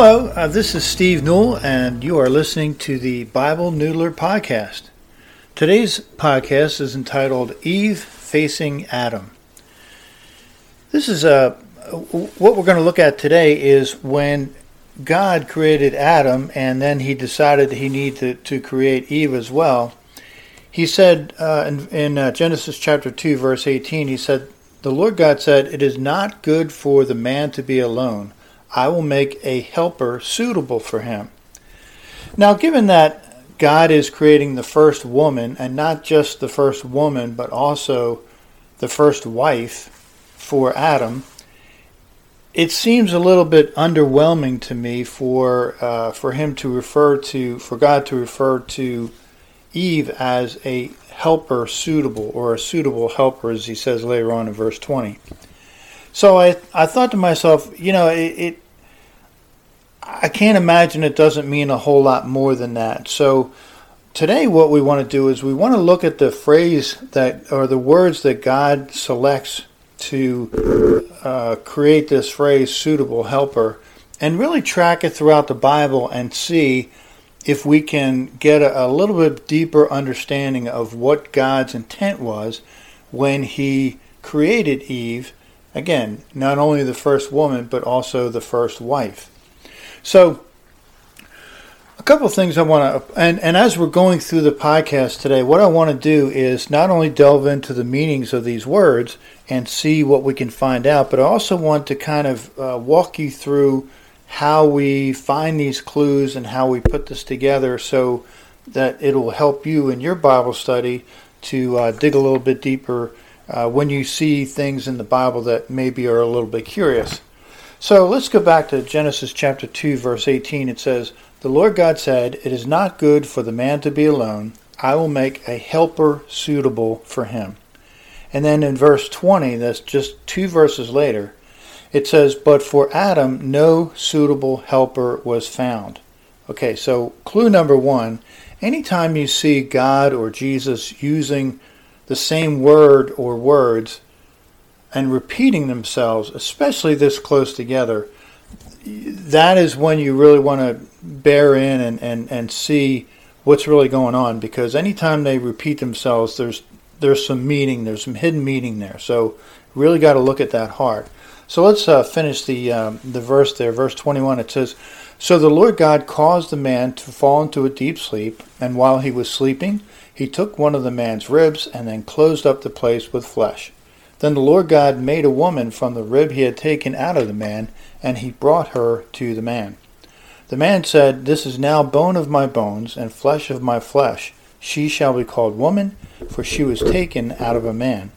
Hello, uh, this is Steve Newell, and you are listening to the Bible Noodler podcast. Today's podcast is entitled Eve Facing Adam. This is a uh, what we're going to look at today is when God created Adam and then he decided he needed to, to create Eve as well. He said uh, in, in uh, Genesis chapter 2, verse 18, he said, The Lord God said, It is not good for the man to be alone. I will make a helper suitable for him. Now, given that God is creating the first woman, and not just the first woman, but also the first wife for Adam, it seems a little bit underwhelming to me for uh, for him to refer to for God to refer to Eve as a helper suitable or a suitable helper, as he says later on in verse twenty. So I I thought to myself, you know, it, it I can't imagine it doesn't mean a whole lot more than that. So today what we want to do is we want to look at the phrase that or the words that God selects to uh, create this phrase suitable helper and really track it throughout the Bible and see if we can get a, a little bit deeper understanding of what God's intent was when he created Eve again not only the first woman but also the first wife. So, a couple of things I want to, and, and as we're going through the podcast today, what I want to do is not only delve into the meanings of these words and see what we can find out, but I also want to kind of uh, walk you through how we find these clues and how we put this together so that it will help you in your Bible study to uh, dig a little bit deeper uh, when you see things in the Bible that maybe are a little bit curious. So let's go back to Genesis chapter 2, verse 18. It says, The Lord God said, It is not good for the man to be alone. I will make a helper suitable for him. And then in verse 20, that's just two verses later, it says, But for Adam no suitable helper was found. Okay, so clue number one anytime you see God or Jesus using the same word or words and repeating themselves, especially this close together, that is when you really want to bear in and, and, and see what's really going on because anytime they repeat themselves, there's there's some meaning, there's some hidden meaning there. So really got to look at that hard. So let's uh, finish the um, the verse there, verse 21. It says, "So the Lord God caused the man to fall into a deep sleep, and while he was sleeping, he took one of the man's ribs and then closed up the place with flesh." Then the Lord God made a woman from the rib he had taken out of the man, and he brought her to the man. The man said, This is now bone of my bones and flesh of my flesh. She shall be called woman, for she was taken out of a man.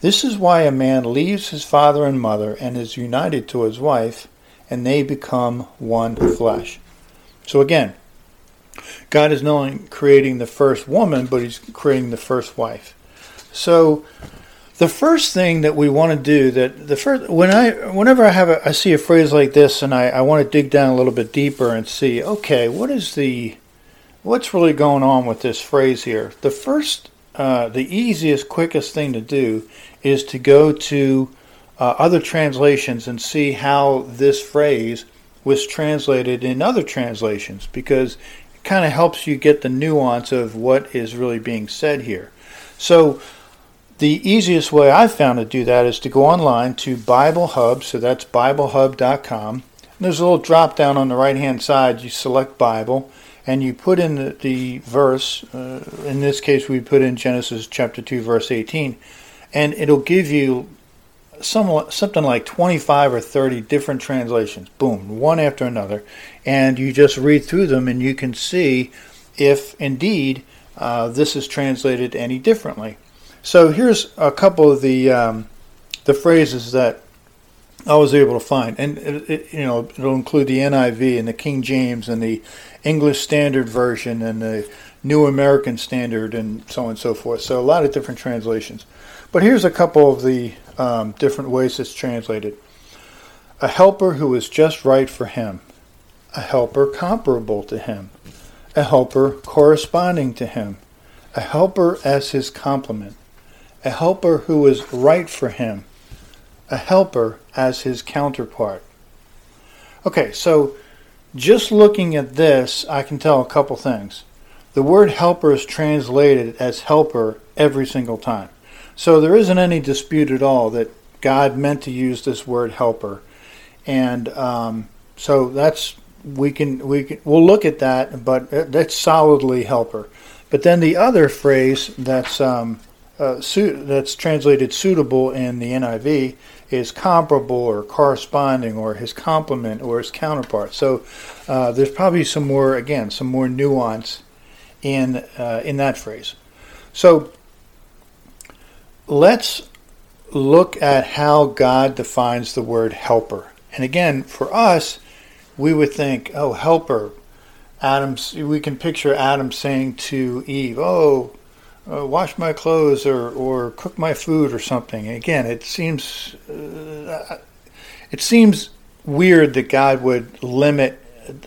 This is why a man leaves his father and mother and is united to his wife, and they become one flesh. So again, God is not only creating the first woman, but he's creating the first wife. So the first thing that we want to do that the first when I whenever I have a, I see a phrase like this and I, I want to dig down a little bit deeper and see okay what is the what's really going on with this phrase here the first uh, the easiest quickest thing to do is to go to uh, other translations and see how this phrase was translated in other translations because kind of helps you get the nuance of what is really being said here so the easiest way I've found to do that is to go online to Bible Hub, so that's BibleHub.com. There's a little drop down on the right hand side. You select Bible and you put in the, the verse. Uh, in this case, we put in Genesis chapter 2, verse 18, and it'll give you something like 25 or 30 different translations. Boom, one after another. And you just read through them and you can see if indeed uh, this is translated any differently. So here's a couple of the um, the phrases that I was able to find, and it, it, you know it'll include the NIV and the King James and the English Standard Version and the New American Standard and so on and so forth. So a lot of different translations. But here's a couple of the um, different ways it's translated. A helper who is just right for him. A helper comparable to him. A helper corresponding to him. A helper as his complement a helper who is right for him, a helper as his counterpart. Okay, so just looking at this, I can tell a couple things. The word helper is translated as helper every single time. So there isn't any dispute at all that God meant to use this word helper. And um, so that's we can we can we'll look at that, but that's solidly helper. But then the other phrase that's um, uh, su- that's translated suitable in the NIV is comparable or corresponding or his complement or his counterpart. So uh, there's probably some more again some more nuance in uh, in that phrase. So let's look at how God defines the word helper. And again, for us, we would think, oh, helper. Adam's. We can picture Adam saying to Eve, "Oh, uh, wash my clothes or or cook my food or something." Again, it seems uh, it seems weird that God would limit,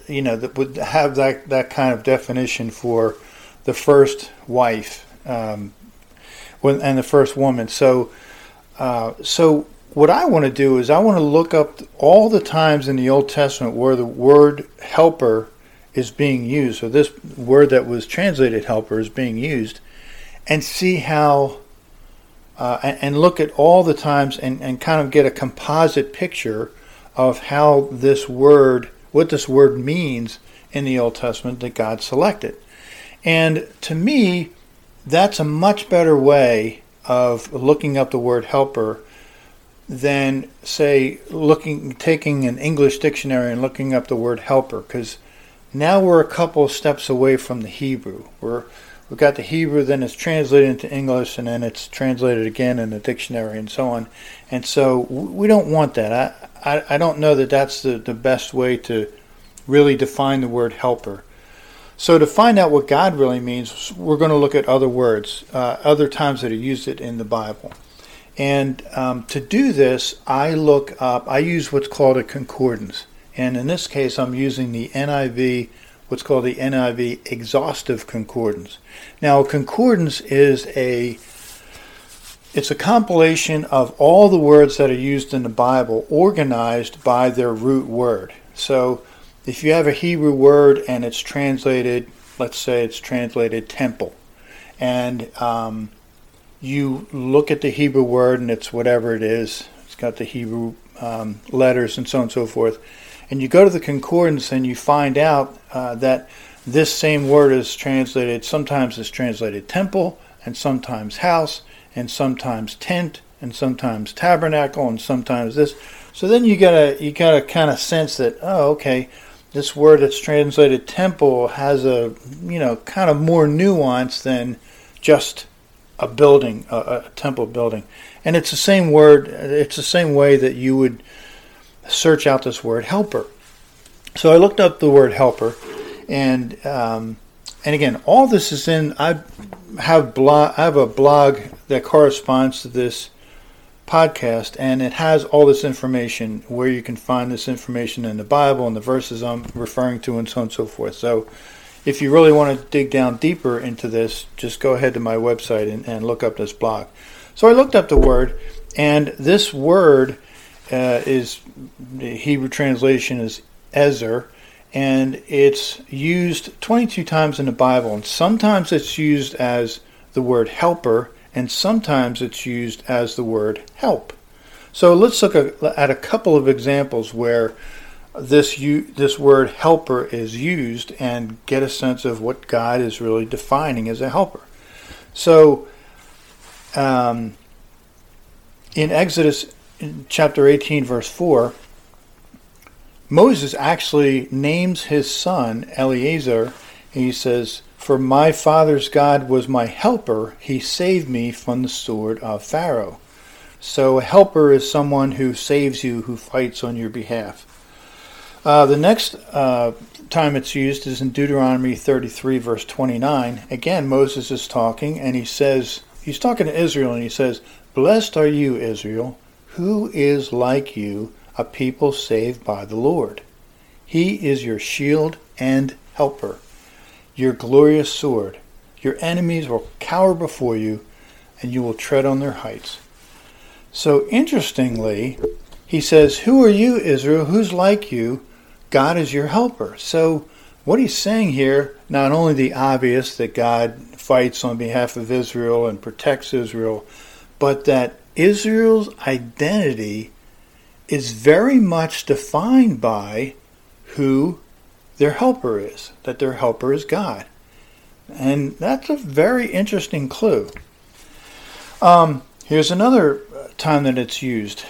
you know, that would have that that kind of definition for the first wife um, and the first woman. So, uh, so what I want to do is I want to look up all the times in the Old Testament where the word helper is being used, or this word that was translated helper is being used, and see how, uh, and, and, look at all the times and, and kind of get a composite picture of how this word, what this word means in the Old Testament that God selected. And to me, that's a much better way of looking up the word helper than say looking taking an English dictionary and looking up the word helper because now we're a couple steps away from the Hebrew. We're we've got the Hebrew, then it's translated into English, and then it's translated again in the dictionary and so on. And so we don't want that. I I, I don't know that that's the, the best way to really define the word helper. So to find out what God really means, we're going to look at other words, uh, other times that He used it in the Bible. And um, to do this, I look up, I use what's called a concordance. And in this case, I'm using the NIV, what's called the NIV Exhaustive Concordance. Now, a concordance is a it's a compilation of all the words that are used in the Bible organized by their root word. So if you have a Hebrew word and it's translated, let's say it's translated temple, and um, you look at the Hebrew word and it's whatever it is, it's got the Hebrew um, letters and so on and so forth, and you go to the concordance and you find out uh, that this same word is translated, sometimes it's translated temple, and sometimes house, and sometimes tent, and sometimes tabernacle, and sometimes this. So then you gotta you gotta kind of sense that oh okay this word that's translated temple has a you know kind of more nuance than just a building a, a, temple building. And it's the same word it's the same way that you would search out this word helper. So i looked up the word helper and um, and again all this is in i have blog i have a blog that corresponds to this podcast, and it has all this information where you can find this information in the Bible and the verses I'm referring to, and so on and so forth. So, if you really want to dig down deeper into this, just go ahead to my website and, and look up this blog. So, I looked up the word, and this word uh, is the Hebrew translation is Ezer, and it's used 22 times in the Bible, and sometimes it's used as the word helper and sometimes it's used as the word help. So let's look at a couple of examples where this this word helper is used and get a sense of what God is really defining as a helper. So um, in Exodus chapter 18 verse 4 Moses actually names his son Eliezer and he says for my father's God was my helper. He saved me from the sword of Pharaoh. So a helper is someone who saves you, who fights on your behalf. Uh, the next uh, time it's used is in Deuteronomy 33, verse 29. Again, Moses is talking, and he says, he's talking to Israel, and he says, Blessed are you, Israel, who is like you, a people saved by the Lord. He is your shield and helper your glorious sword. Your enemies will cower before you, and you will tread on their heights. So interestingly, he says, Who are you, Israel? Who's like you? God is your helper. So, what he's saying here, not only the obvious that God fights on behalf of Israel and protects Israel, but that Israel's identity is very much defined by who their helper is, that their helper is God. And that's a very interesting clue. Um, here's another time that it's used.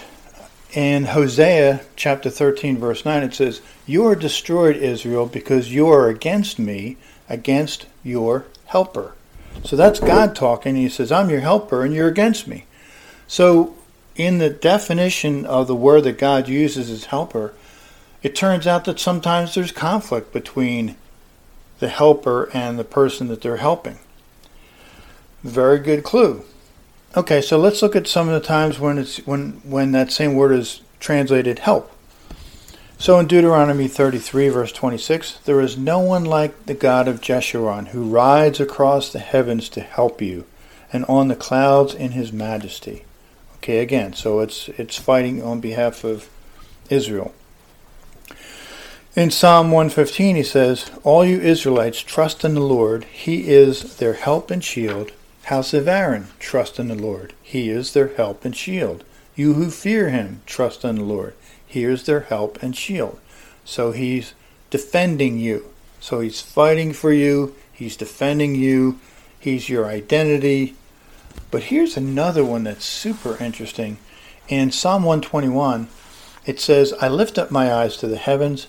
In Hosea chapter 13, verse 9, it says, You are destroyed, Israel, because you are against me, against your helper. So that's God talking. He says, I'm your helper and you're against me. So, in the definition of the word that God uses as helper, it turns out that sometimes there's conflict between the helper and the person that they're helping. Very good clue. Okay, so let's look at some of the times when it's when when that same word is translated help. So in Deuteronomy 33 verse 26, there is no one like the God of Jeshurun who rides across the heavens to help you and on the clouds in his majesty. Okay, again, so it's it's fighting on behalf of Israel. In Psalm 115, he says, All you Israelites, trust in the Lord. He is their help and shield. House of Aaron, trust in the Lord. He is their help and shield. You who fear him, trust in the Lord. He is their help and shield. So he's defending you. So he's fighting for you. He's defending you. He's your identity. But here's another one that's super interesting. In Psalm 121, it says, I lift up my eyes to the heavens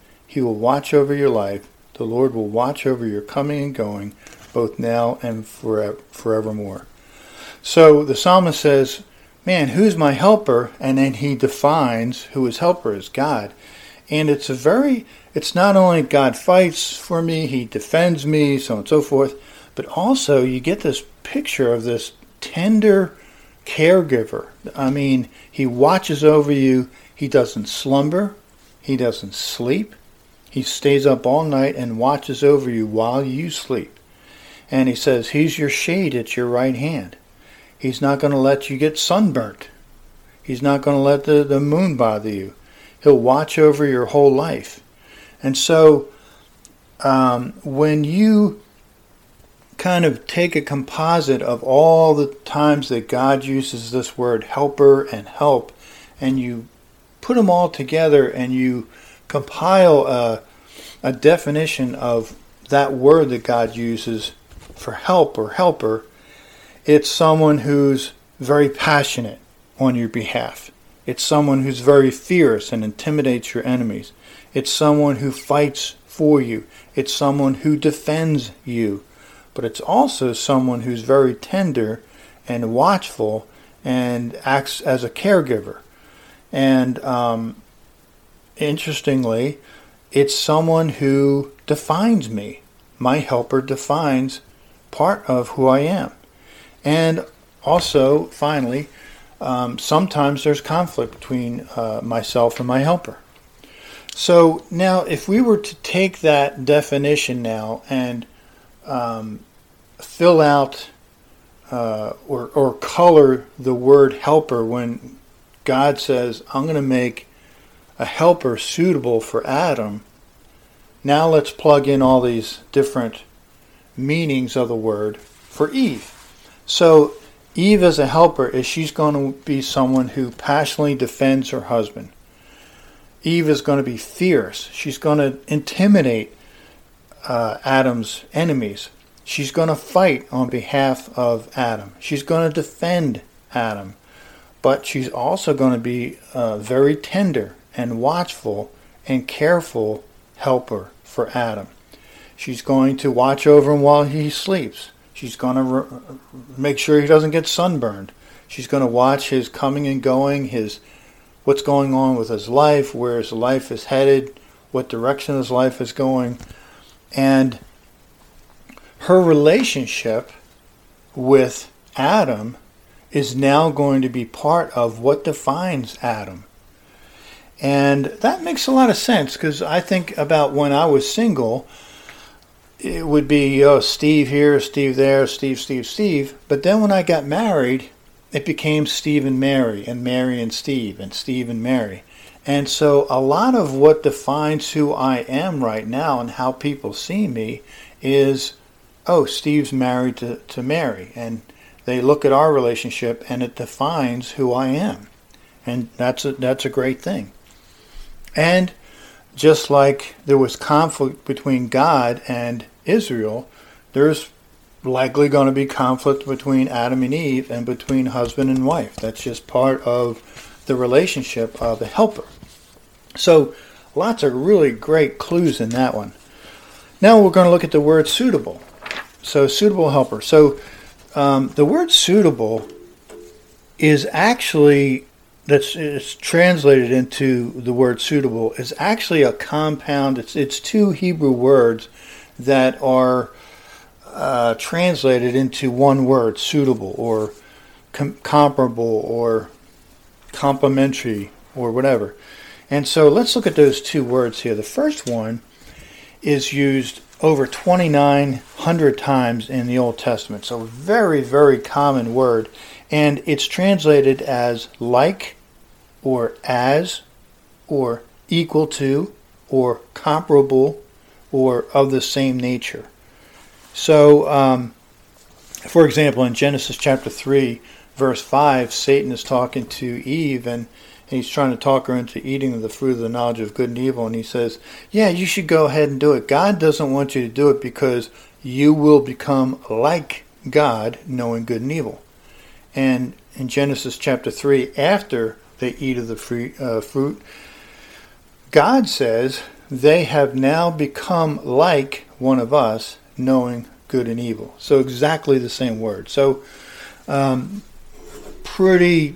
He will watch over your life. The Lord will watch over your coming and going, both now and forever, forevermore. So the psalmist says, Man, who's my helper? And then he defines who his helper is God. And it's a very, it's not only God fights for me, he defends me, so on and so forth, but also you get this picture of this tender caregiver. I mean, he watches over you, he doesn't slumber, he doesn't sleep, he stays up all night and watches over you while you sleep. And he says, He's your shade at your right hand. He's not going to let you get sunburnt. He's not going to let the, the moon bother you. He'll watch over your whole life. And so, um, when you kind of take a composite of all the times that God uses this word helper and help, and you put them all together and you compile a, a definition of that word that God uses for help or helper, it's someone who's very passionate on your behalf. It's someone who's very fierce and intimidates your enemies. It's someone who fights for you. It's someone who defends you. But it's also someone who's very tender and watchful and acts as a caregiver. And um, interestingly, it's someone who defines me. My helper defines part of who I am. And also, finally, um, sometimes there's conflict between uh, myself and my helper. So now, if we were to take that definition now and um, fill out uh, or, or color the word helper when God says, I'm going to make a helper suitable for Adam, now let's plug in all these different meanings of the word for Eve. So, Eve as a helper is she's going to be someone who passionately defends her husband. Eve is going to be fierce. She's going to intimidate uh, Adam's enemies. She's going to fight on behalf of Adam. She's going to defend Adam. But she's also going to be uh, very tender and watchful and careful helper for Adam. She's going to watch over him while he sleeps. She's going to re- make sure he doesn't get sunburned. She's going to watch his coming and going, his what's going on with his life, where his life is headed, what direction his life is going, and her relationship with Adam is now going to be part of what defines Adam. And that makes a lot of sense because I think about when I was single, it would be oh, Steve here, Steve there, Steve, Steve, Steve. But then when I got married, it became Steve and Mary, and Mary and Steve, and Steve and Mary. And so a lot of what defines who I am right now and how people see me is oh, Steve's married to, to Mary. And they look at our relationship and it defines who I am. And that's a, that's a great thing. And just like there was conflict between God and Israel, there's likely going to be conflict between Adam and Eve and between husband and wife. That's just part of the relationship of the helper. So, lots of really great clues in that one. Now we're going to look at the word suitable. So, suitable helper. So, um, the word suitable is actually that's it's translated into the word suitable is actually a compound. It's it's two Hebrew words that are uh, translated into one word, suitable or com- comparable or complementary or whatever. And so let's look at those two words here. The first one is used over 2,900 times in the Old Testament. So, very, very common word. And it's translated as like, or as, or equal to, or comparable, or of the same nature. So, um, for example, in Genesis chapter 3, verse 5, Satan is talking to Eve and he's trying to talk her into eating the fruit of the knowledge of good and evil. And he says, Yeah, you should go ahead and do it. God doesn't want you to do it because you will become like God, knowing good and evil. And in Genesis chapter 3, after they eat of the fruit, uh, fruit God says, They have now become like one of us, knowing good and evil. So exactly the same word. So um, pretty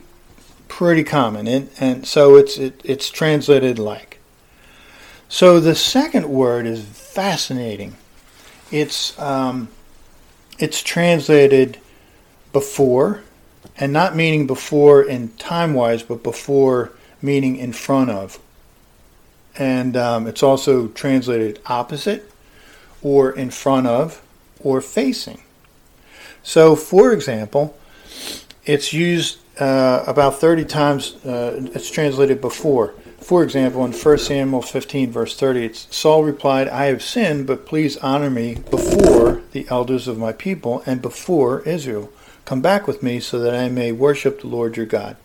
pretty common, and, and so it's it, it's translated like. So the second word is fascinating. It's um, it's translated before, and not meaning before in time wise, but before meaning in front of. And um, it's also translated opposite, or in front of, or facing. So, for example, it's used uh, about 30 times, uh, it's translated before. For example, in 1 Samuel 15, verse 30, it's Saul replied, I have sinned, but please honor me before the elders of my people and before Israel. Come back with me so that I may worship the Lord your God.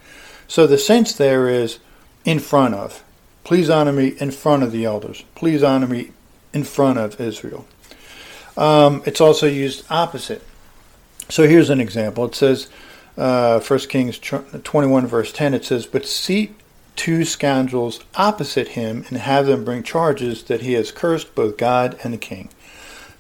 So the sense there is in front of. Please honor me in front of the elders. Please honor me in front of Israel. Um, it's also used opposite. So here's an example. It says, uh, 1 Kings 21, verse 10, it says, But seat two scoundrels opposite him and have them bring charges that he has cursed both God and the king.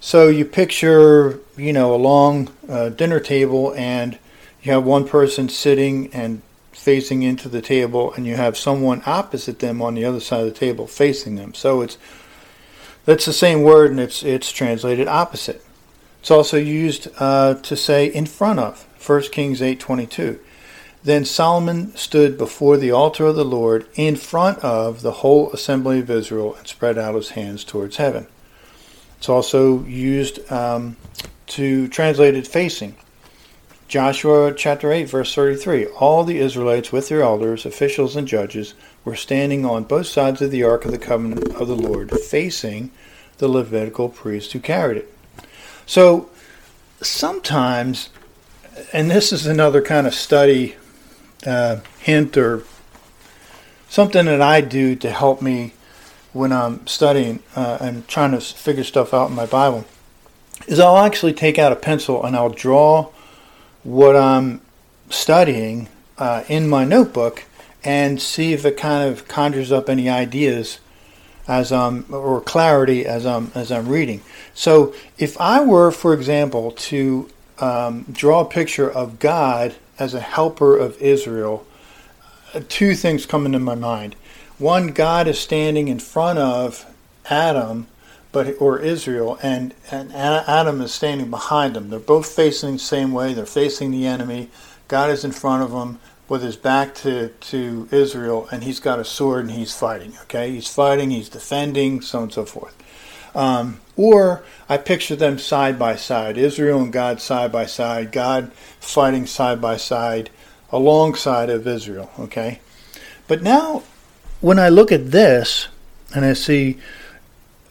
So you picture, you know, a long uh, dinner table and you have one person sitting and facing into the table and you have someone opposite them on the other side of the table facing them. So it's that's the same word and it's it's translated opposite. It's also used uh, to say in front of. 1 Kings 8:22. Then Solomon stood before the altar of the Lord in front of the whole assembly of Israel and spread out his hands towards heaven. It's also used um, to translate it facing. Joshua chapter 8, verse 33. All the Israelites with their elders, officials, and judges were standing on both sides of the ark of the covenant of the Lord, facing the Levitical priest who carried it. So sometimes and this is another kind of study uh, hint or something that I do to help me when I'm studying uh, and trying to figure stuff out in my Bible is I'll actually take out a pencil and I'll draw what I'm studying uh, in my notebook and see if it kind of conjures up any ideas as um or clarity as I'm as I'm reading. So if I were, for example, to um, draw a picture of God as a helper of Israel, uh, two things come into my mind. One, God is standing in front of Adam, but or Israel, and and Adam is standing behind them. They're both facing the same way. They're facing the enemy. God is in front of them with his back to, to Israel, and he's got a sword and he's fighting. Okay, he's fighting, he's defending, so on and so forth. Um, or I picture them side by side, Israel and God side by side, God fighting side by side alongside of Israel. Okay, but now when I look at this and I see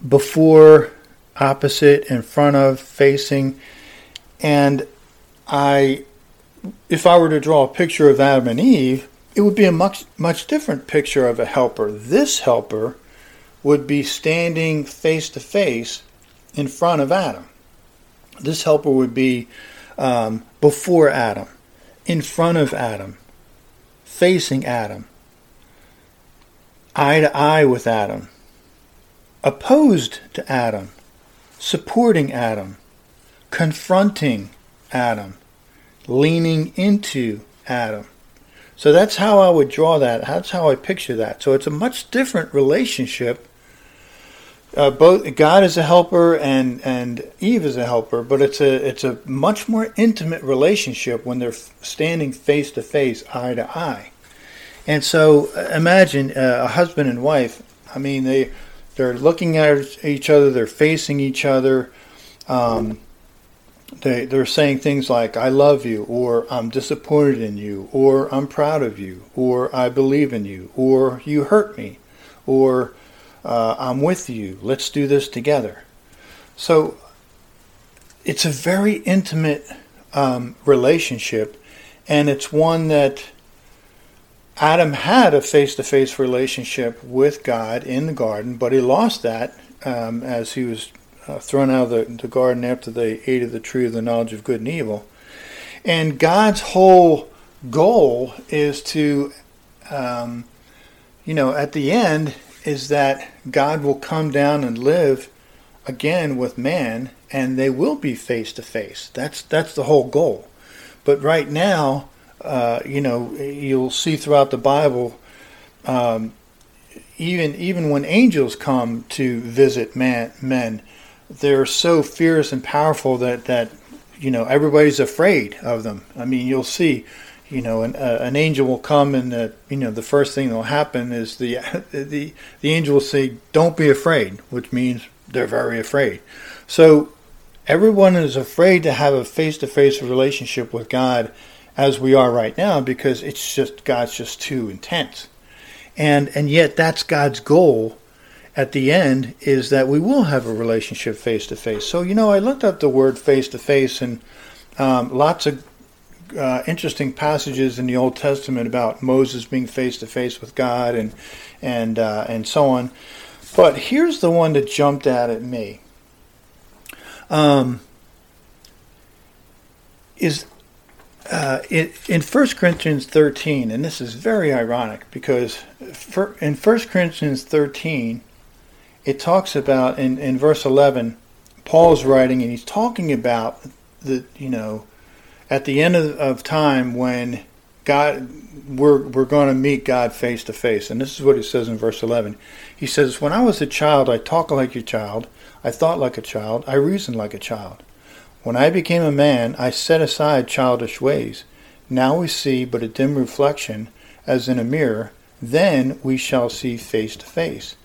before, opposite, in front of, facing, and I, if I were to draw a picture of Adam and Eve, it would be a much much different picture of a helper. This helper would be standing face to face in front of Adam. This helper would be um, before Adam, in front of Adam, facing Adam, eye to eye with Adam, opposed to Adam, supporting Adam, confronting Adam, leaning into Adam. So that's how I would draw that. That's how I picture that. So it's a much different relationship uh, both God is a helper and and Eve is a helper, but it's a it's a much more intimate relationship when they're standing face to face, eye to eye. And so uh, imagine uh, a husband and wife. I mean, they they're looking at each other, they're facing each other. Um, they they're saying things like "I love you," or "I'm disappointed in you," or "I'm proud of you," or "I believe in you," or "You hurt me," or uh, I'm with you. Let's do this together. So it's a very intimate um, relationship, and it's one that Adam had a face to face relationship with God in the garden, but he lost that um, as he was uh, thrown out of the, the garden after they ate of the tree of the knowledge of good and evil. And God's whole goal is to, um, you know, at the end, is that God will come down and live again with man and they will be face to face. That's that's the whole goal. But right now, uh, you know, you'll see throughout the Bible, um, even even when angels come to visit man, men, they're so fierce and powerful that that you know everybody's afraid of them. I mean, you'll see you know, an, uh, an angel will come and the, you know the first thing that will happen is the the the angel will say, "Don't be afraid," which means they're very afraid. So everyone is afraid to have a face-to-face relationship with God as we are right now because it's just God's just too intense. And and yet that's God's goal at the end is that we will have a relationship face to face. So you know, I looked up the word face to face and um, lots of uh, interesting passages in the Old Testament about Moses being face to face with God and and uh, and so on. But here's the one that jumped out at me. Um, is uh, in, in 1 Corinthians 13, and this is very ironic because for, in 1 Corinthians 13, it talks about in, in verse 11, Paul's writing and he's talking about the you know at the end of, of time when God we're we're going to meet God face to face. And this is what he says in verse 11. He says, "When I was a child, I talked like a child, I thought like a child, I reasoned like a child. When I became a man, I set aside childish ways. Now we see but a dim reflection as in a mirror, then we shall see face to face.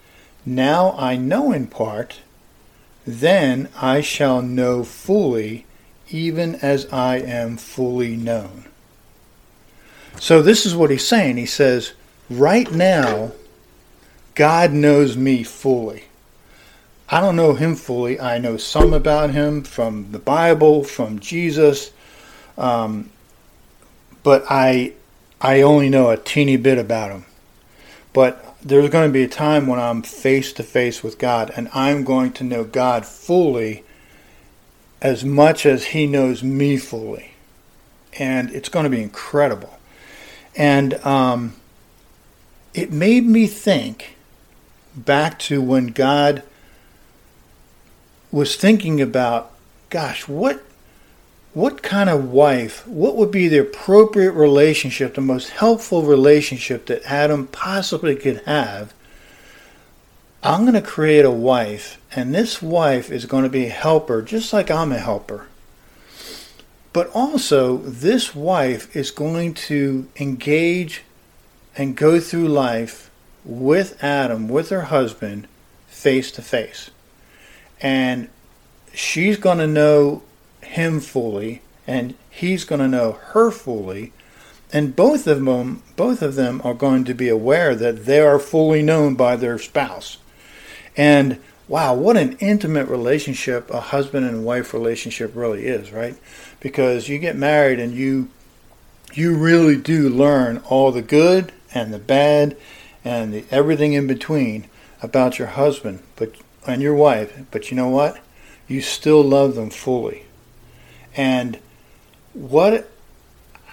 Now I know in part, then I shall know fully, even as I am fully known. So, this is what he's saying. He says, Right now, God knows me fully. I don't know him fully. I know some about him from the Bible, from Jesus, um, but I, I only know a teeny bit about him. But there's going to be a time when I'm face to face with God, and I'm going to know God fully as much as he knows me fully. And it's going to be incredible. And um, it made me think back to when God was thinking about, gosh, what what kind of wife, what would be the appropriate relationship, the most helpful relationship that Adam possibly could have I'm going to create a wife, and this wife is going to be a helper, just like I'm a helper. But also, this wife is going to engage and go through life with Adam, with her husband, face to face. And she's going to know him fully, and he's going to know her fully. And both of them, both of them are going to be aware that they are fully known by their spouse. And wow, what an intimate relationship a husband and wife relationship really is, right? Because you get married and you you really do learn all the good and the bad and the, everything in between about your husband, but and your wife. But you know what? You still love them fully. And what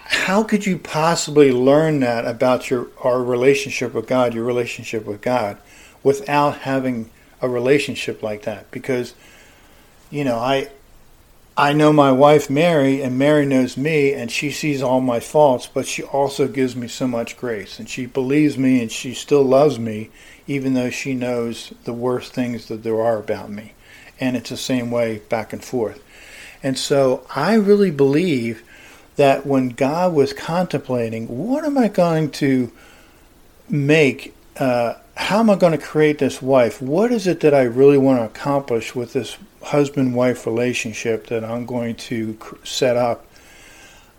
how could you possibly learn that about your our relationship with God, your relationship with God, without having a relationship like that? Because you know, I I know my wife Mary, and Mary knows me, and she sees all my faults, but she also gives me so much grace, and she believes me, and she still loves me, even though she knows the worst things that there are about me. And it's the same way back and forth. And so I really believe that when God was contemplating, what am I going to make? Uh, how am I going to create this wife? What is it that I really want to accomplish with this husband wife relationship that I'm going to set up?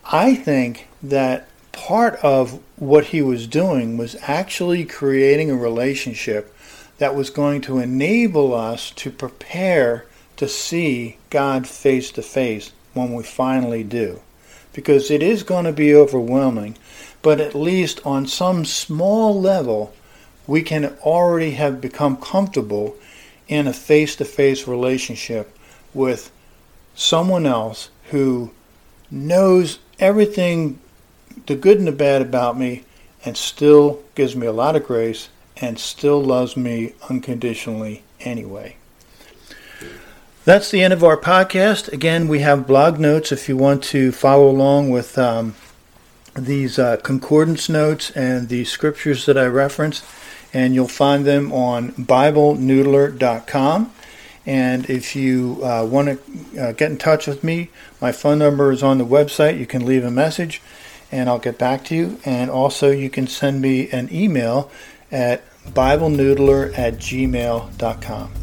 I think that part of what he was doing was actually creating a relationship that was going to enable us to prepare to see God face to face when we finally do. Because it is going to be overwhelming, but at least on some small level, we can already have become comfortable in a face to face relationship with someone else who knows everything, the good and the bad about me, and still gives me a lot of grace and still loves me unconditionally anyway. That's the end of our podcast. Again, we have blog notes if you want to follow along with um, these uh, concordance notes and the scriptures that I referenced and you'll find them on BibleNoodler.com. And if you uh, want to uh, get in touch with me, my phone number is on the website. You can leave a message and I'll get back to you. And also, you can send me an email at BibleNoodler at gmail.com.